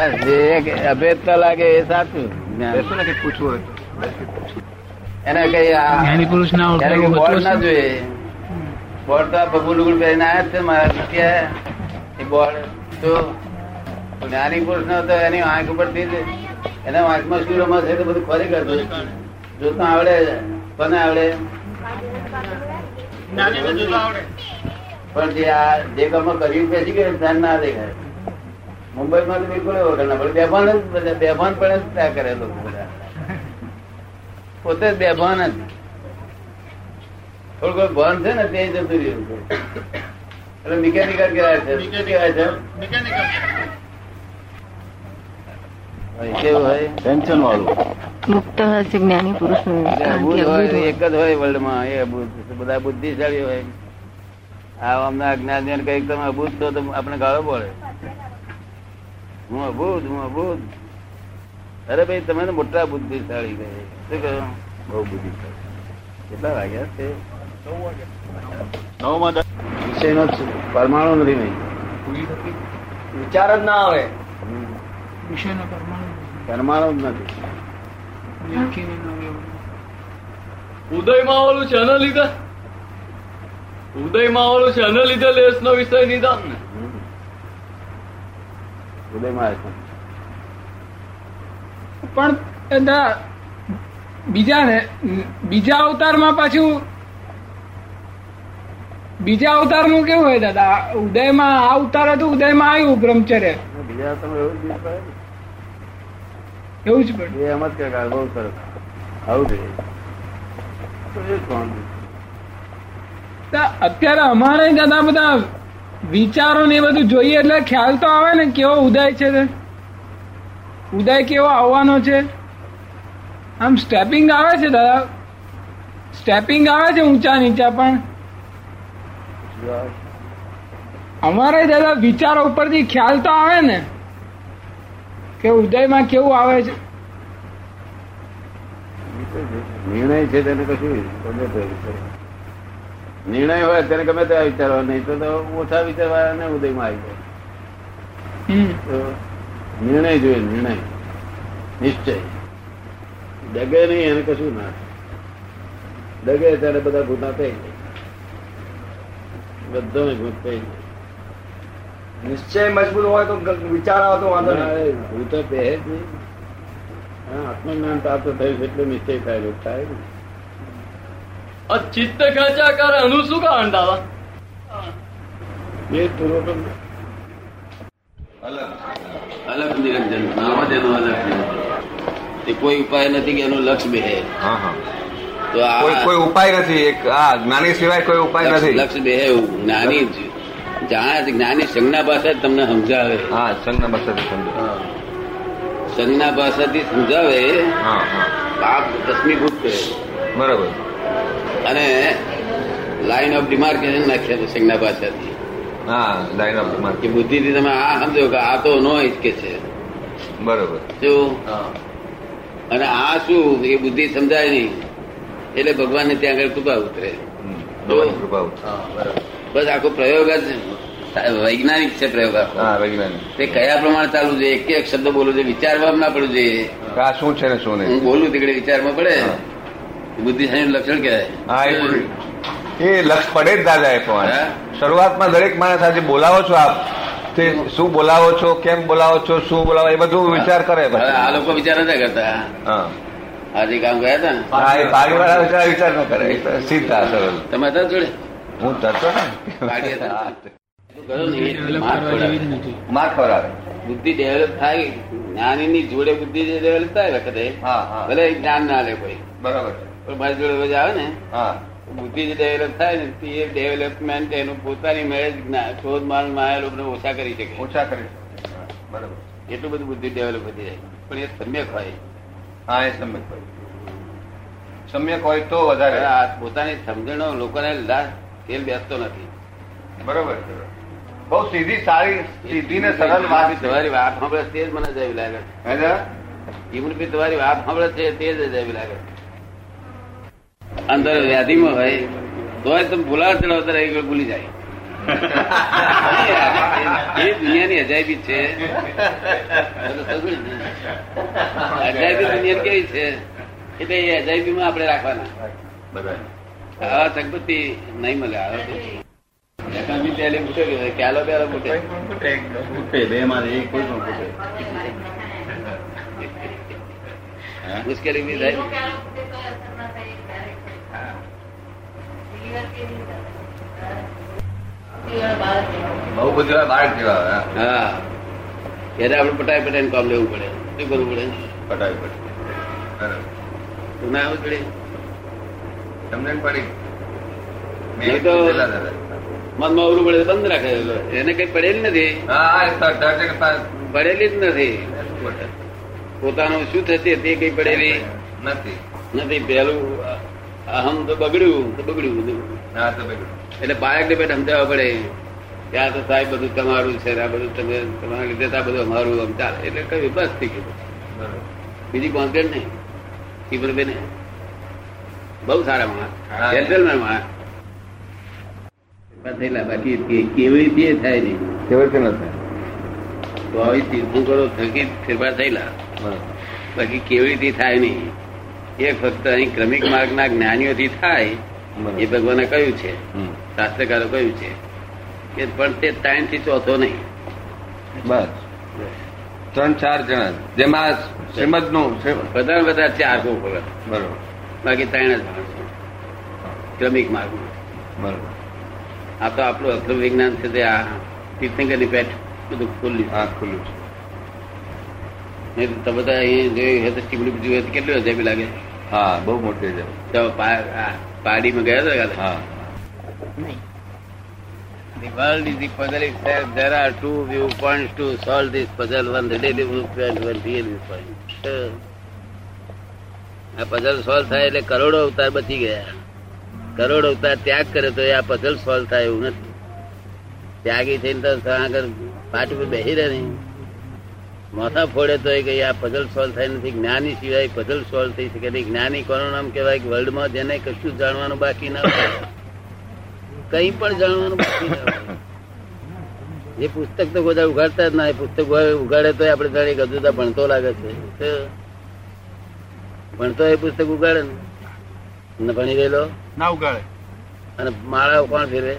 જે અભેદતા લાગે એ સાચું. પૂછવું એને કઈ આ- જ્ઞાની પુરુષ ના બોર્ડ ના જોઈએ. બોર્ડ તો બબુ લુગડું પહેરીને આયા જ છે મારા જગ્યાએ. એ બોર્ડ તો જ્ઞાની પુરુષ નો તો એની આંખ ઉપરથી જ એના આંખમાં શું રમત છે તો બધું ખોરી કરતો જોતા આવડે કોને આવડે? પણ જે આ જે કામમાં કર્યું બેસી ગયું ધ્યાન ના દેખાય. મુંબઈમાં તો બિલકુલ વગર ના પડે બેભાન જ બધા બેભાન પણ જ ત્યાં કરે લોકો પોતે જ બેભાન જ. થોડું કોઈ ભાન છે ને તે જતું રહ્યું એટલે મિકેનિકલ કહેવાય છે. શું કહેવાય છે? કેવું હોય? ટેન્શન વાળું. મુક્ત જ્ઞાની પુરુષ એટલે અબૂધ હોય એક જ હોય વર્લ્ડમાં એ અબૂધ બધા બુદ્ધિશાળી હોય. આ અમને અજ્ઞાન કંઈક તમે અબૂધ છો તો આપણે ગાળો પડે. હું અબૂધ હું અબૂધ અરે ભાઈ તમે મોટા બુદ્ધિશાળી કહે શું કહ્યું બહુ બુદ્ધિશાળી. કેટલા વાગ્યા છે? નવમાં વિષય નો જ પરમાણુ નથી નહીં વિચાર જ ના આવે. વિષયનો પરમાણુ પરમાણુ જ નથી. ઉદયમાં ઓલું છે એના લીધે? ઉદયમાં ઓલું છે એના લીધે લેસ નો વિષય નિદાન ને? પણ બીજા ને બીજા અવતારમાં પાછું બીજા અવતારનું કેવું હોય દાદા? ઉદયમાં આ અવતાર હતું ઉદયમાં આવ્યું બ્રહ્મચર્ય. બીજા એવું જ પડે. ને. એમ જ કે બહુ સરસ. આવું અત્યારે અમારે દાદા બધા વિચારો ને બધું જોઈએ એટલે ખ્યાલ તો આવે ને કેવો ઉદય છે. ઉદય કેવો આવવાનો છે? આમ સ્ટેપિંગ આવે છે દાદા? સ્ટેપિંગ આવે છે ઊંચા નીચા પણ? અમારે દાદા વિચારો ઉપરથી ખ્યાલ તો આવે ને કે ઉદયમાં કેવું આવે છે? નિર્ણય છે તેને કશું. નિર્ણય હોય તેને ગમે તે વિચારવા નહીં તો તો ઓછા વિચારવા ને ઉદયમાં આવી જાય. નિર્ણય જોઈએ નિર્ણય. નિશ્ચય. ડગે નહીં એને કશું ના ડગે ત્યારે બધા ભૂતા થઈ જાય. બધો ભૂત થઈ જાય. નિશ્ચય મજબૂત હોય તો વિચાર આવતો વાંધો નહીં. ભૂત પહે જ નહીં. હા, આત્મજ્ઞાન પ્રાપ્ત થયું છે એટલે નિશ્ચય થાય થાય ને. ચિત્ત ખેંચ્યા કરે એનું શું કારણ દાદા? એ પૂર્વક અલગ નિરંજન નામ જ એનું અલગ નિરંજન. એ કોઈ ઉપાય નથી કે એનું લક્ષ બે હા હા. તો આ કોઈ કોઈ ઉપાય નથી એક આ જ્ઞાની સિવાય કોઈ ઉપાય નથી. લક્ષ બે એવું જ્ઞાની જ. જાણે છે જ્ઞાની સંજ્ઞા ભાષા તમને સમજાવે. હા સંજ્ઞા બસ સમજાવે. સંજ્ઞા ભાષાથી સમજાવે હા હા. પાપ ભસ્મીભૂત કરે બરાબર. અને લાઈન ઓફ ડિમાર્કેશન નાખ્યા સિંગના પાછળથી હા લાઈન ઓફ ડિમાન્ડ બુદ્ધિથી તમે આ સમજો કે આ તો નો કે છે. બરોબર. શું અને આ શું? એ બુદ્ધિ સમજાય નહીં. એટલે ભગવાનને ત્યાં આગળ કૃપા ઉતરે. બસ આખો પ્રયોગ જ વૈજ્ઞાનિક છે પ્રયોગ વૈજ્ઞાનિક. તે કયા પ્રમાણે ચાલુ છે? એક એક શબ્દ બોલવું છે વિચારવા ના પડવું જોઈએ. આ શું છે ને શું હું બોલું તીકડે વિચારમાં પડે. હા. બુદ્ધિશાળી લક્ષણ કહેવાય. એ લક્ષ પડે જ દાદા એ પણ. શરૂઆતમાં દરેક માણસ આજે બોલાવો છો આપ. તે શું બોલાવો છો કેમ બોલાવો છો શું બોલાવો એ બધું વિચાર કરે આ લોકો વિચાર નથી કરતા. આજે કામ ગયા હતા ને? હા એ પાડીવાળા વિચાર વિચાર ન કરે. સીધા સરળ. તમે હતા જોડે? હું પાડી હતા. ને, માર ખવડાવે. નથી. માર ખવડાવે બુદ્ધિ ડેવલપ થાય. જ્ઞાનીની જોડે બુદ્ધિ જે ડેવલપ થાય વખતે હા હા. ભલે જ્ઞાન ના લે કોઈ. બરાબર પણ મારી જોડે રોજ આવે ને હા. બુદ્ધિ જે ડેવલપ થાય ને તે એ ડેવલપમેન્ટ એનું પોતાની મેળે શોધ માલ માયા લોકોને ઓછા કરી શકે. ઓછા કરી હા, બરાબર. એટલું બધું બુદ્ધિ ડેવલપ વધી જાય. પણ એ સમ્યક હોય. હા એ સમ્યક હોય. સમ્યક હોય તો વધારે. આ પોતાની સમજણો લોકોને તેલ બેસતો નથી. બરોબર. બહુ સીધી સારી સીધી ને સરળ વાત. તમારી વાત સાંભળે તે જ મને જ આવી લાગે. હે ને? ઇમનભાઈ તમારી વાત સાંભળે છે તે જ આવી લાગે. અંદર વ્યાધિમાં હોય તો તમે બોલાવ ચડાવતા રહી ભૂલી જાય. એ દુનિયાની અજાયબી છે? અજાયબી દુનિયા કેવી છે? એટલે એ અજાયબી માં આપણે રાખવાના. આવા સંપત્તિ નહીં મળે આવે તો. એકાંબી પહેલી મૂકે કે ક્યાલો મૂકે બે માં એક કોઈ પણ મુશ્કેલી બી થાય બહુ બધી બાળક જેવા હા. હા ત્યારે આપણે પટાઈ પટાઈને કામ લેવું પડે. શું કરવું પડે? પટાવી પડી. બરાબર. શું પડે? તમને પડી? તો મનમાં અવરું પડે બંધ રાખે. એને કઈ પડેલી નથી. પડેલી જ નથી. પોતાનું શું થશે તે કઈ પડેલી નથી. નથી. પેલું અહમ તો બગડ્યું તો બગડ્યું બધું. હા તો ભાઈ એટલે બાળક ને પેટ સમજાવવા પડે કે આ તો સાહેબ બધું તમારું છે આ બધું તમે તમારા લીધે આ બધું અમારું આમ ચાલે. એટલે કઈ બસ થઈ ગયું. બીજી કોન્ટેન્ટ નહીં. કિબરબેન બહુ સારા માણસ. જેન્ટલમેન માણસ. થયેલા બાકી કે- કેવી રીતે થાય નહીં કેવી રીતે થાય? તો આવી તીર્થંકરો થકી ફેરફાર થયેલા. બરાબર. બાકી કેવી રીતે થાય નહીં એ ફક્ત અહીં ક્રમિક માર્ગના જ્ઞાનીઓથી થાય એ ભગવાને કહ્યું છે. શાસ્ત્રકારો કહ્યું છે કે પણ તે ત્રણથી ચોથો નહીં. બસ. ત્રણ ચાર જણા. જેમાં શ્રીમદનું બધા બધા ચાર બરોબર. બાકી ત્રણ જ ક્રમિક માર્ગ બરોબર. આ તો આપણું અક્રમ વિજ્ઞાન છે તે આ તીર્થંકરની પેટ બધું ખુલ્લું હા ખુલ્લું છે. નહીં તો બધા અહીં જોયું હોય તો ટીમડી જોયું તો કેટલું અજાબી લાગે હા બહુ મોટી છે તો પા- આ પારડીમાં ગયા હતા હા The world is the puzzle itself. There are two viewpoints to solve this puzzle. One relative viewpoint, one real viewpoint. આ પઝલ સોલ્વ થાય એટલે કરોડો અવતાર બચી ગયા કરોડ અવતાર ત્યાગ કરે તો આ પઝલ સોલ્વ થાય એવું નથી ત્યાગી થઈને તો આગળ પાટી પર બેસી રહે નહીં માથા ફોડે તો એ આ પઝલ સોલ્વ થાય નથી. જ્ઞાની સિવાય પઝલ સોલ્વ થઈ શકે નહીં. જ્ઞાની કોનું નામ કહેવાય કે વર્લ્ડમાં જેને કશું જાણવાનું બાકી ના હોય. કઈ પણ જાણવાનું બાકી ના હોય. એ પુસ્તક તો બધા ઉઘાડતા જ ના એ પુસ્તક ઉઘાડે તો આપણે જાણીએ કે ભણતો લાગે છે. ભણતો એ પુસ્તક ઉગાડે ને. ને ભણી રહેલો? ના ઉગાડે અને માળા કોણ ફેરવે?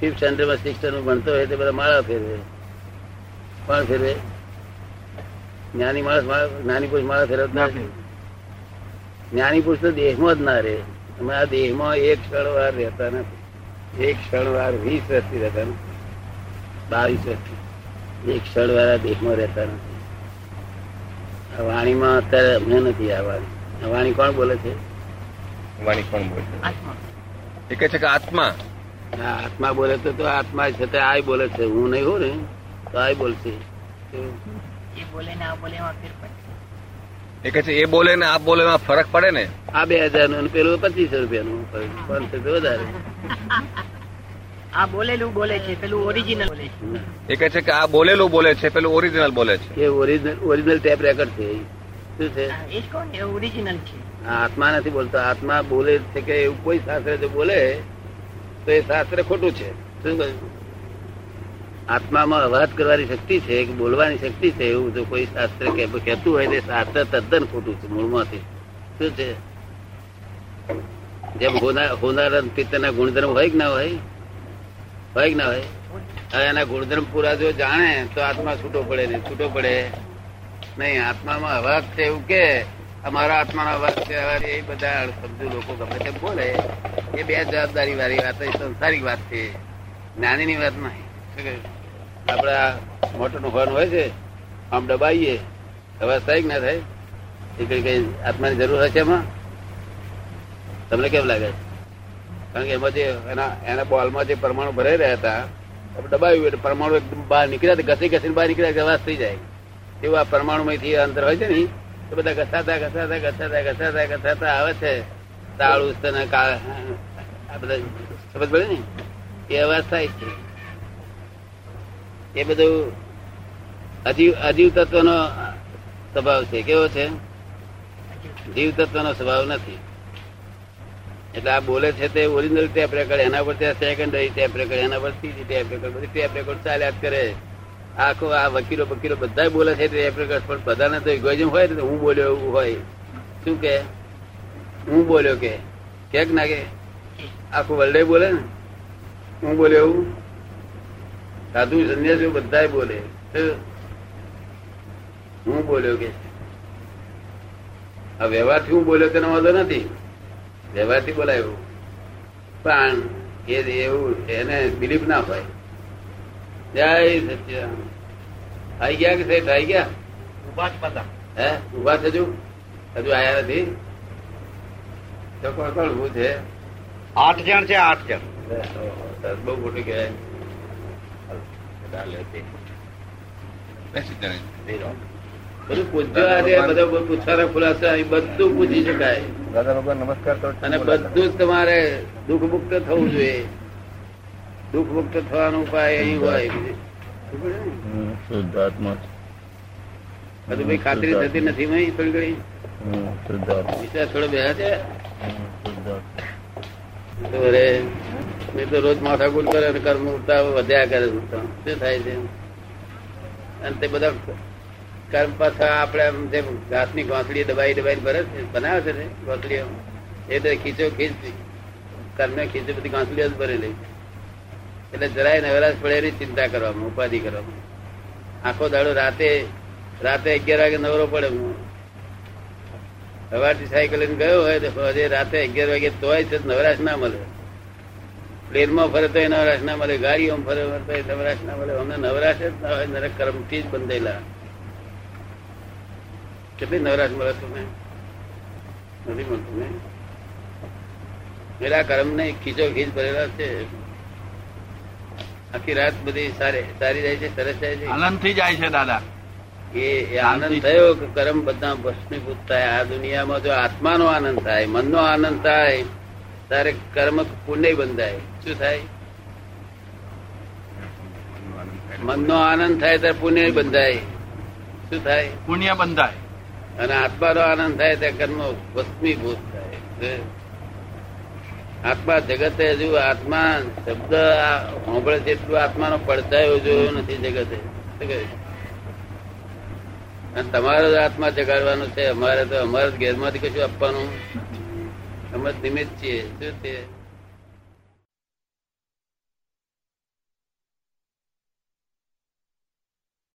ફિફ્થ સ્ટેન્ડર્ડમાં સિક્સ સ્ટેન્ડર્ડ ભણતો હોય તે બધા માળા ફેરવે. કોણ ફેરવે જ્ઞાની માણસ જ્ઞાની પુરુષ માળા ફેરવતા. જ્ઞાની પુરુષ તો દેહમાં જ ના રહે. અમે આ દેહમાં એક ક્ષણ વાર રહેતા નથી. એક ક્ષણ વાર વીસ વર્ષથી રહેતા નથી. બાવીસ વર્ષથી. એક ક્ષણ વાર આ દેહમાં રહેતા નથી. આ વાણીમાં અત્યારે અમને નથી આ વાણી. આ વાણી કોણ બોલે છે? વાણી કોણ બોલે એ કહે છે કે આત્મા. હા, આત્મા બોલે તો તો આત્મા છે તે આય બોલે છે. હું નહીં હોઉં ને. એ કહે છે એ બોલે ને આ બોલે માં ફરક પડે ને? આ બે હજારનું પેલું પચીસો રૂપિયાનું પાંચસો વધારે. આ બોલેલું બોલે છે પેલું ઓરિજિનલ બોલે છે. એ કહે છે કે આ બોલેલું બોલે છે પેલું ઓરિજિનલ બોલે છે. કે ઓરિજિનલ ઓરિજિનલ ટેપ રેકર્ડ છે શું છે? એ જ કહું ઓરિજિનલ છે. આત્મા નથી બોલતો આત્મા બોલે છે કે એવું કોઈ શાસ્ત્ર જો બોલે તો એ શાસ્ત્ર ખોટું છે. શું કહ્યું? આત્મામાં અવાજ કરવાની શક્તિ છે, કે બોલવાની શક્તિ છે, એવું જો કોઈ શાસ્ત્ર કહેતું હોય તે શાસ્ત્ર તદ્દન ખોટું છે, મૂળમાંથી. શું છે? જેમ હોનાર પિત્તના ગુણધર્મ હોય કે ના હોય? હોય કે ના હોય? એના ગુણધર્મ પૂરા જો જાણે, તો આત્મા છૂટો પડે નહીં છૂટો પડે. નહીં, આત્મામાં અવાજ છે એવું કે, અમારા આત્માનો અવાજ છે એ બધા સમજુ લોકો ગમે તેમ બોલે. એ બે જવાબદારી વાળી વાત સંસારિક વાત છે. જ્ઞાનીની વાત નહીં? આપડે આ મોટું નું હોય છે, આમ દબાઈએ અવાજ થાય કે ના થાય એ કઈ કઈ આત્માની જરૂર હશે એમાં? તમને કેમ લાગે? કારણ કે એમાં જે એના એના બોલમાં જે પરમાણુ ભરાઈ રહ્યા હતા આપણે દબાવ્યું એટલે પરમાણુ એકદમ બહાર નીકળ્યા ઘસી ઘસીને બહાર નીકળ્યા અવાજ થઈ જાય. એવું આ પરમાણુમાંથી અંતર હોય છે ને, તો બધા ઘસાતા ઘસાતા ઘસાતા ઘસાતા ઘસાતા આવે છે. તાળું આ બધા, સમજ પડે ને? એ અવાજ થાય છે. એ બધું અજીવ અજીવ તત્વનો સ્વભાવ છે. કેવો છે? જીવ તત્વનો સ્વભાવ નથી. એટલે આ બોલે છે તે ઓરિજિનલ ટેપ રેકોર્ડ એના પર ત્યાં સેકન્ડરી ટેપ રેકોર્ડ એના પર ત્રીજી ટેપ રેકોર્ડ બધી ટેપ રેકોર્ડ ચાલ્યા જ કરે. આખો આ વકીલો વકીલો બધા બોલે છે ટેપ રેકોર્ડ પણ બધાને તો ઇગોઇઝમ હોય તો હું બોલ્યો એવું હોય. શું કે? હું બોલ્યો કે? ક્યાંક ના કે આખું વર્લ્ડે બોલે ને? હું બોલ્યો એવું? સાધુ સંન્યાસીઓ બધા બોલે. હું બોલ્યો કે? આ વ્યવહારથી હું બોલ્યો તેનો વાંધો નથી. વ્યવહારથી બોલાય. પણ એ એવું એને બિલીફ ના હોય. જય સત્ય આઈ ગયા કે શેઠ આઈ ગયા? ઊભા બધા હે? ઊભા થજો હજુ? આયા નથી? તો કોણ કોણ? ઉભું છે? આઠ જણ છે આઠ જણ. બહુ મોટું કહેવાય. બધું પૂછજો આજે બધા પૂછવાના ખુલાસા બધું પૂછી શકાય. દાદા ભગવાન નમસ્કાર કરો અને બધું જ તમારે દુઃખ મુક્ત થવું જોઈએ. દુઃખ મુક્ત થવાનો ઉપાય અહીં હોય. શુદ્ધાત્મા. બધું ભાઈ ખાતરી થતી નથી મય થોડી ઘણી. વિચાર થોડો બે છે. મેં તો રોજ માથાકૂટ કરે અને કર્મ ઉઠતા વધ્યા કરે. શું થાય છે? અને તે બધા કર્મ પાછા આપણે આમ જે ઘાસની ગોંથલી દબાઈ દબાઈ ભરે છે, બનાવે છે ગોંથલીઓ એ તો ખીચો ખીચ કર્મે ખીચો બધી ગોંથલીઓ જ ભરેલી એટલે જરાય નવરાશ પડે એની ચિંતા કરવામાં, ઉપાધિ કરવામાં. આખો દાડો રાતે રાતે અગિયાર વાગે નવરો પડે હું. સવારથી સાયકલ ગયો હોય તો રાતે અગિયાર વાગે તોય નવરાશ ના મળે. પ્લેનમાં ફરે તો નવરાશ ના મળે ગાડીઓમાં ફરે તો નવરાશ ના મળે. અમને નવરાશ જ ના હોય નરક કર્મથી જ બંધેલા કેટલી નવરાશ મળે તમને? નથી મળતું ને? પેલા કર્મ ને ખીચો ખીચ ભરેલા છે. આખી રાત બધી સારી સારી જાય છે સરસ જાય છે? આનંદથી જાય છે દાદા. એ એ આનંદ થયો કે કર્મ બધા ભસ્મીભૂત થાય. આ દુનિયામાં જો આત્માનો આનંદ થાય મનનો આનંદ થાય ત્યારે કર્મ પુણ્ય બંધાય. શું થાય? મનનો આનંદ થાય ત્યારે પુણ્ય બંધાય. શું થાય? પુણ્ય બંધાય. અને આત્માનો આનંદ થાય ત્યારે કર્મ ભસ્મીભૂત થાય. આત્મા જગતે હજુ આત્મા શબ્દ હોંભળે જેટલું છે એટલું આત્માનો પડતાયો જોયો નથી જગતે. તમારો જ આત્મા જગાડવાનો છે અમારે તો અમારા જ ઘેરમાંથી કશું આપવાનું? અમે જ નિમિત્ત છીએ શું છે